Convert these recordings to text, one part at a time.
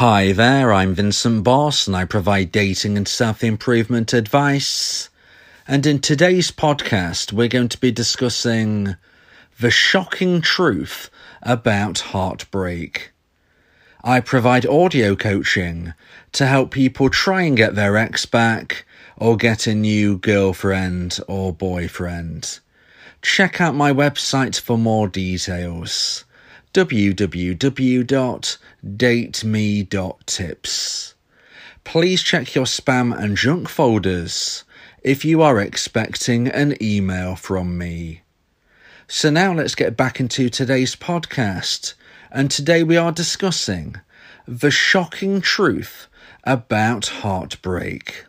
Hi there, I'm Vincent Boss and I provide dating and self improvement advice. And in today's podcast, we're going to be discussing the shocking truth about heartbreak. I provide audio coaching to help people try and get their ex back or get a new girlfriend or boyfriend. Check out my website for more details www.dateme.tips. Please check your spam and junk folders if you are expecting an email from me. So now let's get back into today's podcast. And today we are discussing the shocking truth about heartbreak.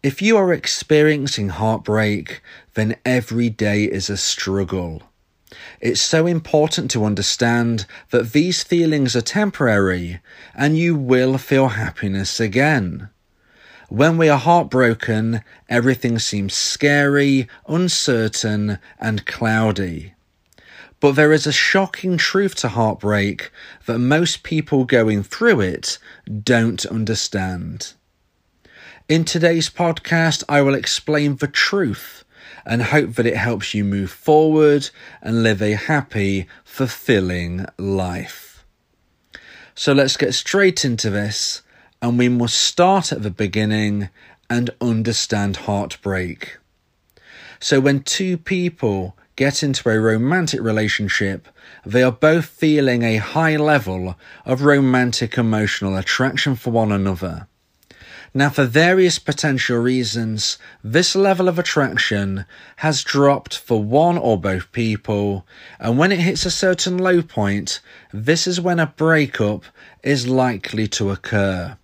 If you are experiencing heartbreak, then every day is a struggle. It's so important to understand that these feelings are temporary and you will feel happiness again. When we are heartbroken, everything seems scary, uncertain, and cloudy. But there is a shocking truth to heartbreak that most people going through it don't understand. In today's podcast, I will explain the truth and hope that it helps you move forward and live a happy, fulfilling life. So let's get straight into this, and we must start at the beginning and understand heartbreak. So, when two people get into a romantic relationship, they are both feeling a high level of romantic emotional attraction for one another. Now, for various potential reasons, this level of attraction has dropped for one or both people, and when it hits a certain low point, this is when a breakup is likely to occur.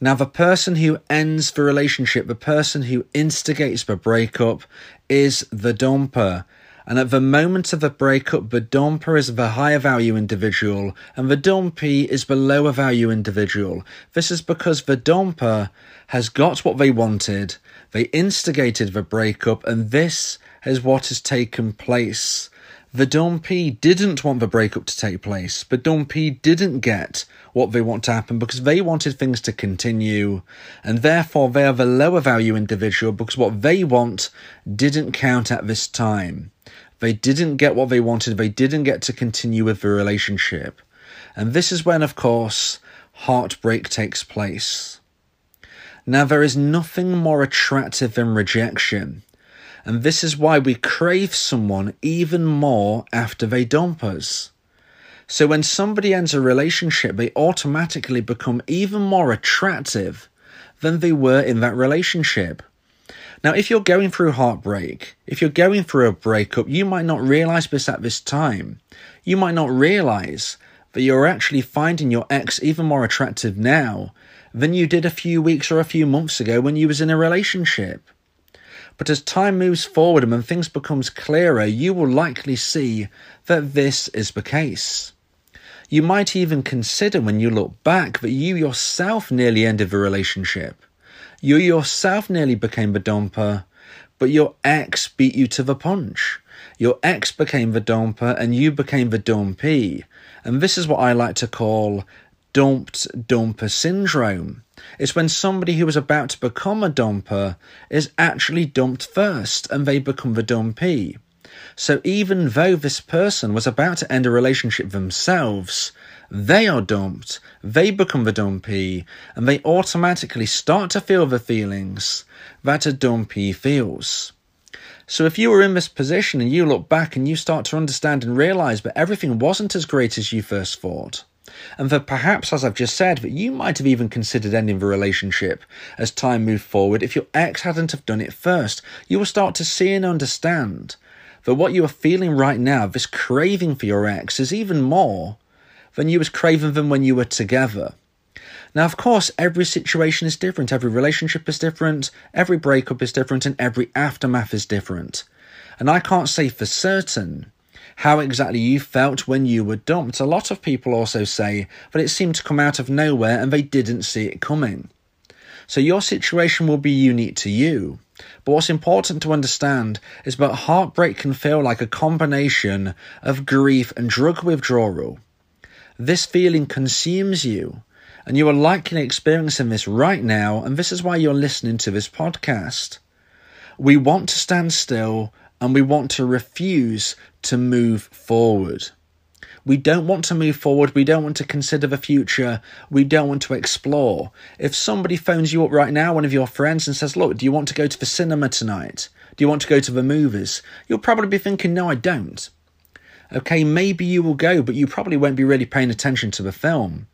Now, the person who ends the relationship, the person who instigates the breakup, is the dumper, and at the moment of the breakup, the dumper is the higher value individual and the dumpee is the lower value individual. This is because the dumper has got what they wanted, they instigated the breakup, and this is what has taken place. The Dumpee didn't want the breakup to take place. The Dumpee didn't get what they want to happen because they wanted things to continue, and therefore they are the lower value individual because what they want didn't count at this time. They didn't get what they wanted, they didn't get to continue with the relationship. And this is when, of course, heartbreak takes place. Now, there is nothing more attractive than rejection. And this is why we crave someone even more after they dump us. So when somebody ends a relationship, they automatically become even more attractive than they were in that relationship. Now, if you're going through heartbreak, if you're going through a breakup, you might not realize this at this time. You might not realize that you're actually finding your ex even more attractive now than you did a few weeks or a few months ago when you was in a relationship. But as time moves forward and when things becomes clearer, you will likely see that this is the case. You might even consider when you look back that you yourself nearly ended the relationship. You yourself nearly became the dumper, but your ex beat you to the punch. Your ex became the dumper and you became the dumpee. And this is what I like to call dumped dumper syndrome. It's when somebody who is about to become a dumper is actually dumped first and they become the dumpee. So even though this person was about to end a relationship themselves, they are dumped, they become the dumpee, and they automatically start to feel the feelings that a dumpee feels. So if you were in this position and you look back and you start to understand and realize that everything wasn't as great as you first thought, and that perhaps, as I've just said, that you might have even considered ending the relationship as time moved forward if your ex hadn't have done it first, you will start to see and understand that what you are feeling right now, this craving for your ex, is even more than you was craving them when you were together. Now, of course, every situation is different, every relationship is different, every breakup is different, and every aftermath is different. And I can't say for certain how exactly you felt when you were dumped. A lot of people also say that it seemed to come out of nowhere and they didn't see it coming. So your situation will be unique to you. But what's important to understand is that heartbreak can feel like a combination of grief and drug withdrawal. this feeling consumes you. And you are likely experiencing this right now, and this is why you're listening to this podcast. We want to stand still and we want to refuse to move forward. We don't want to move forward. We don't want to consider the future. We don't want to explore. If somebody phones you up right now, one of your friends, and says, Look, do you want to go to the cinema tonight? Do you want to go to the movies? You'll probably be thinking, No, I don't. Okay, maybe you will go, but you probably won't be really paying attention to the film.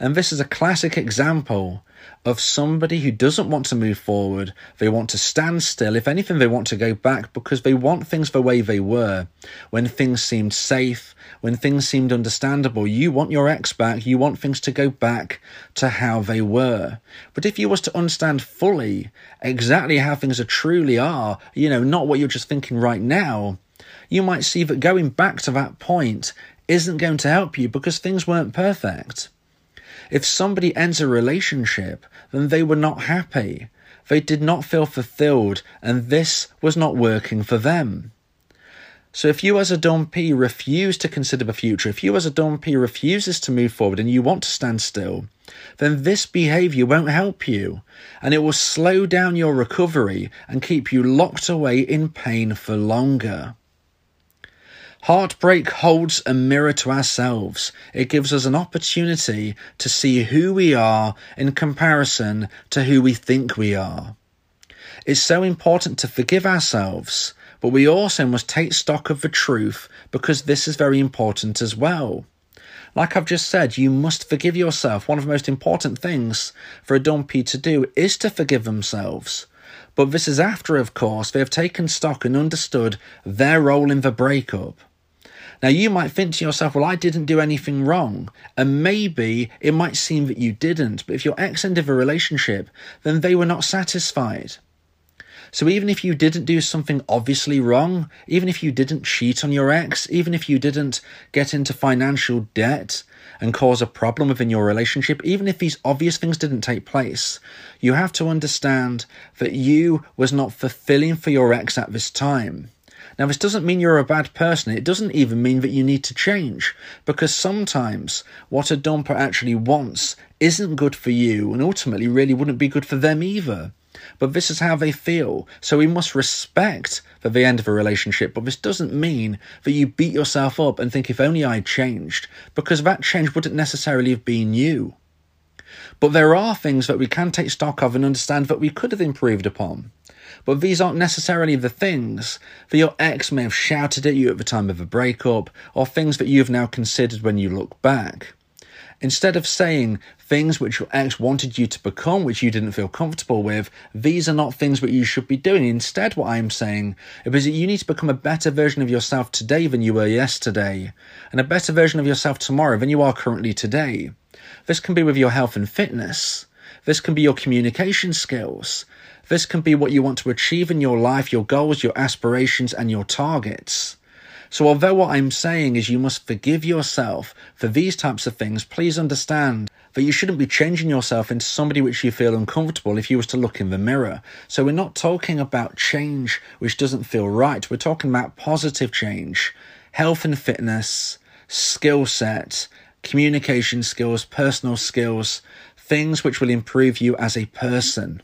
And this is a classic example of somebody who doesn't want to move forward. They want to stand still. If anything, they want to go back because they want things the way they were. When things seemed safe, when things seemed understandable, you want your ex back. You want things to go back to how they were. But if you was to understand fully exactly how things are truly are, you know, not what you're just thinking right now, you might see that going back to that point isn't going to help you because things weren't perfect. If somebody ends a relationship, then they were not happy. They did not feel fulfilled, and this was not working for them. So if you as a dumpee refuse to consider the future, if you as a dumpee refuses to move forward and you want to stand still, then this behavior won't help you and it will slow down your recovery and keep you locked away in pain for longer. Heartbreak holds a mirror to ourselves. It gives us an opportunity to see who we are in comparison to who we think we are. It's so important to forgive ourselves, but we also must take stock of the truth because this is very important as well. Like I've just said, you must forgive yourself. One of the most important things for a dumpee to do is to forgive themselves. But this is after, of course, they have taken stock and understood their role in the breakup. Now, you might think to yourself, well, I didn't do anything wrong. And maybe it might seem that you didn't. But if your ex ended a relationship, then they were not satisfied. So even if you didn't do something obviously wrong, even if you didn't cheat on your ex, even if you didn't get into financial debt and cause a problem within your relationship, even if these obvious things didn't take place, you have to understand that you was not fulfilling for your ex at this time. Now, this doesn't mean you're a bad person. It doesn't even mean that you need to change, because sometimes what a dumper actually wants isn't good for you and ultimately really wouldn't be good for them either. But this is how they feel. So we must respect the end of a relationship. But this doesn't mean that you beat yourself up and think, if only I changed, because that change wouldn't necessarily have been you. But there are things that we can take stock of and understand that we could have improved upon. But these aren't necessarily the things that your ex may have shouted at you at the time of a breakup, or things that you've now considered when you look back. Instead of saying things which your ex wanted you to become, which you didn't feel comfortable with, these are not things that you should be doing. Instead, what I'm saying is that you need to become a better version of yourself today than you were yesterday, and a better version of yourself tomorrow than you are currently today. This can be with your health and fitness. This can be your communication skills. This can be what you want to achieve in your life, your goals, your aspirations, and your targets. So, although what I'm saying is you must forgive yourself for these types of things, please understand that you shouldn't be changing yourself into somebody which you feel uncomfortable if you was to look in the mirror. So, we're not talking about change which doesn't feel right. We're talking about positive change, health and fitness, skill set, communication skills, personal skills, things which will improve you as a person.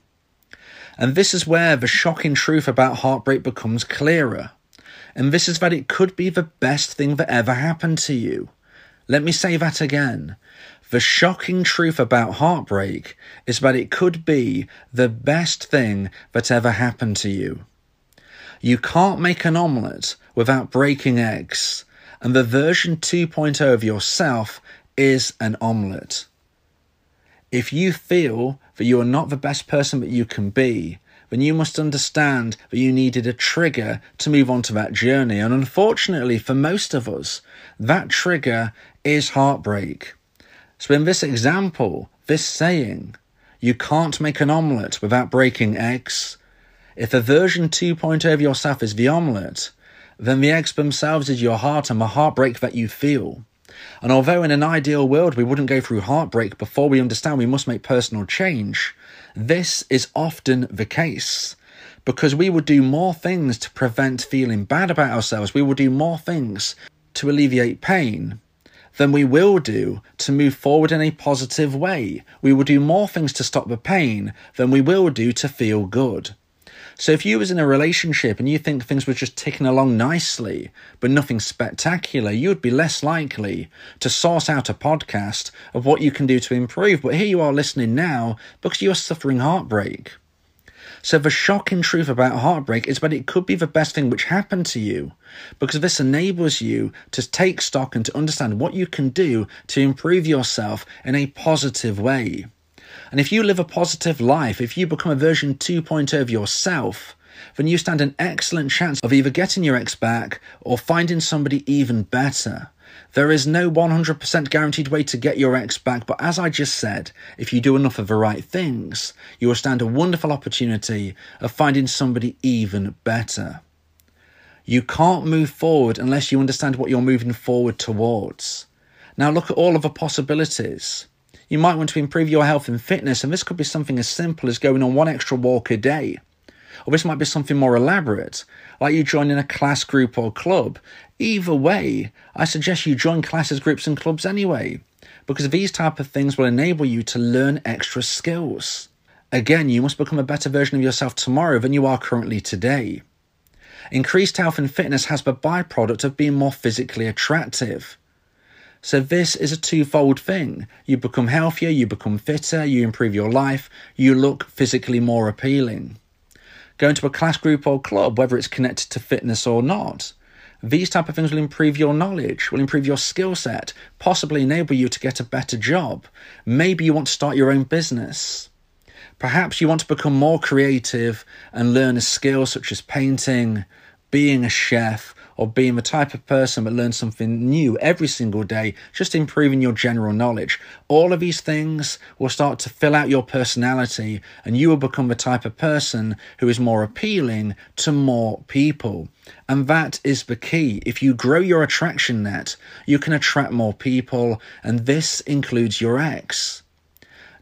And this is where the shocking truth about heartbreak becomes clearer. And this is that it could be the best thing that ever happened to you. Let me say that again. The shocking truth about heartbreak is that it could be the best thing that ever happened to you. You can't make an omelette without breaking eggs, and the version 2.0 of yourself is an omelette. If you feel that you are not the best person that you can be, then you must understand that you needed a trigger to move on to that journey. And unfortunately, for most of us, that trigger is heartbreak. So, in this example, this saying, you can't make an omelette without breaking eggs. If a version 2.0 of yourself is the omelette, then the eggs themselves is your heart and the heartbreak that you feel. And although in an ideal world we wouldn't go through heartbreak before we understand we must make personal change, this is often the case. Because we would do more things to prevent feeling bad about ourselves, we will do more things to alleviate pain than we will do to move forward in a positive way. We will do more things to stop the pain than we will do to feel good. So if you was in a relationship and you think things were just ticking along nicely, but nothing spectacular, you would be less likely to source out a podcast of what you can do to improve. But here you are listening now because you are suffering heartbreak. So the shocking truth about heartbreak is that it could be the best thing which happened to you because this enables you to take stock and to understand what you can do to improve yourself in a positive way. And if you live a positive life, if you become a version 2.0 of yourself, then you stand an excellent chance of either getting your ex back or finding somebody even better. There is no 100% guaranteed way to get your ex back, but as I just said, if you do enough of the right things, you will stand a wonderful opportunity of finding somebody even better. You can't move forward unless you understand what you're moving forward towards. Now look at all of the possibilities. You might want to improve your health and fitness, and this could be something as simple as going on one extra walk a day. Or this might be something more elaborate, like you joining a class group or club. Either way, I suggest you join classes, groups, and clubs anyway, because these type of things will enable you to learn extra skills. Again, you must become a better version of yourself tomorrow than you are currently today. Increased health and fitness has the byproduct of being more physically attractive. So this is a twofold thing. You become healthier, you become fitter, you improve your life, you look physically more appealing. Going to a class group or club, whether it's connected to fitness or not, these type of things will improve your knowledge, will improve your skill set, possibly enable you to get a better job. Maybe you want to start your own business. Perhaps you want to become more creative and learn a skill such as painting, being a chef, or being the type of person that learns something new every single day, just improving your general knowledge. All of these things will start to fill out your personality, and you will become the type of person who is more appealing to more people. And that is the key. If you grow your attraction net, you can attract more people, and this includes your ex.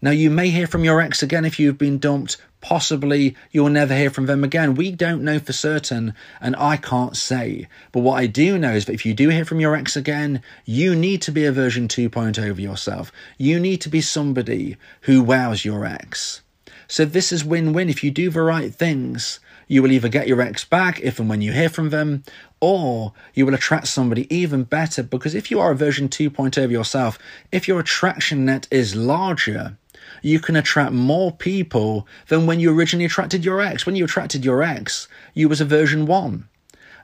Now, you may hear from your ex again if you've been dumped, Possibly you'll never hear from them again. We don't know for certain, and I can't say. But what I do know is that if you do hear from your ex again, you need to be a version 2.0 of yourself. You need to be somebody who wows your ex. So this is win-win. If you do the right things, you will either get your ex back if and when you hear from them, or you will attract somebody even better because if you are a version 2.0 of yourself, if your attraction net is larger, you can attract more people than when you originally attracted your ex. When you attracted your ex, you was a version 1.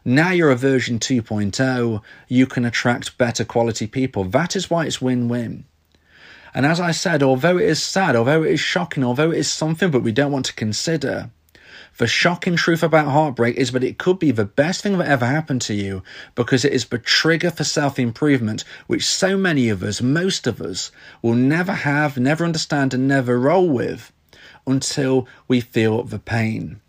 Now you're a version 2.0, you can attract better quality people. That is why it's win-win. And as I said, although it is sad, although it is shocking, although it is something but we don't want to consider, the shocking truth about heartbreak is that it could be the best thing that ever happened to you because it is the trigger for self improvement, which so many of us, most of us, will never have, never understand, and never roll with until we feel the pain.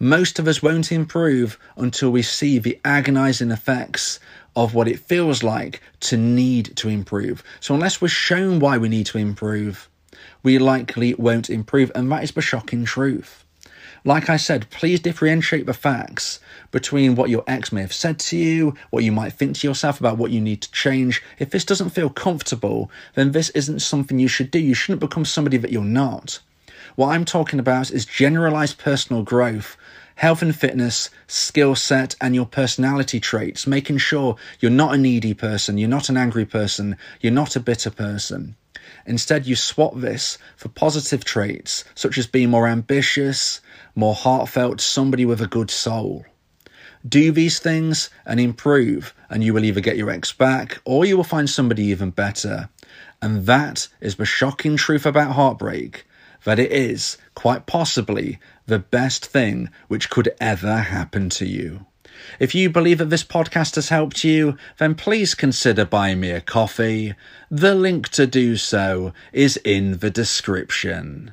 Most of us won't improve until we see the agonizing effects of what it feels like to need to improve. So, unless we're shown why we need to improve, we likely won't improve, and that is the shocking truth. Like I said, please differentiate the facts between what your ex may have said to you, what you might think to yourself about what you need to change. If this doesn't feel comfortable, then this isn't something you should do. You shouldn't become somebody that you're not. What I'm talking about is generalized personal growth, health and fitness, skill set, and your personality traits, making sure you're not a needy person, you're not an angry person, you're not a bitter person. Instead, you swap this for positive traits, such as being more ambitious, more heartfelt, somebody with a good soul. Do these things and improve, and you will either get your ex back or you will find somebody even better. And that is the shocking truth about heartbreak that it is, quite possibly, the best thing which could ever happen to you. If you believe that this podcast has helped you, then please consider buying me a coffee. The link to do so is in the description.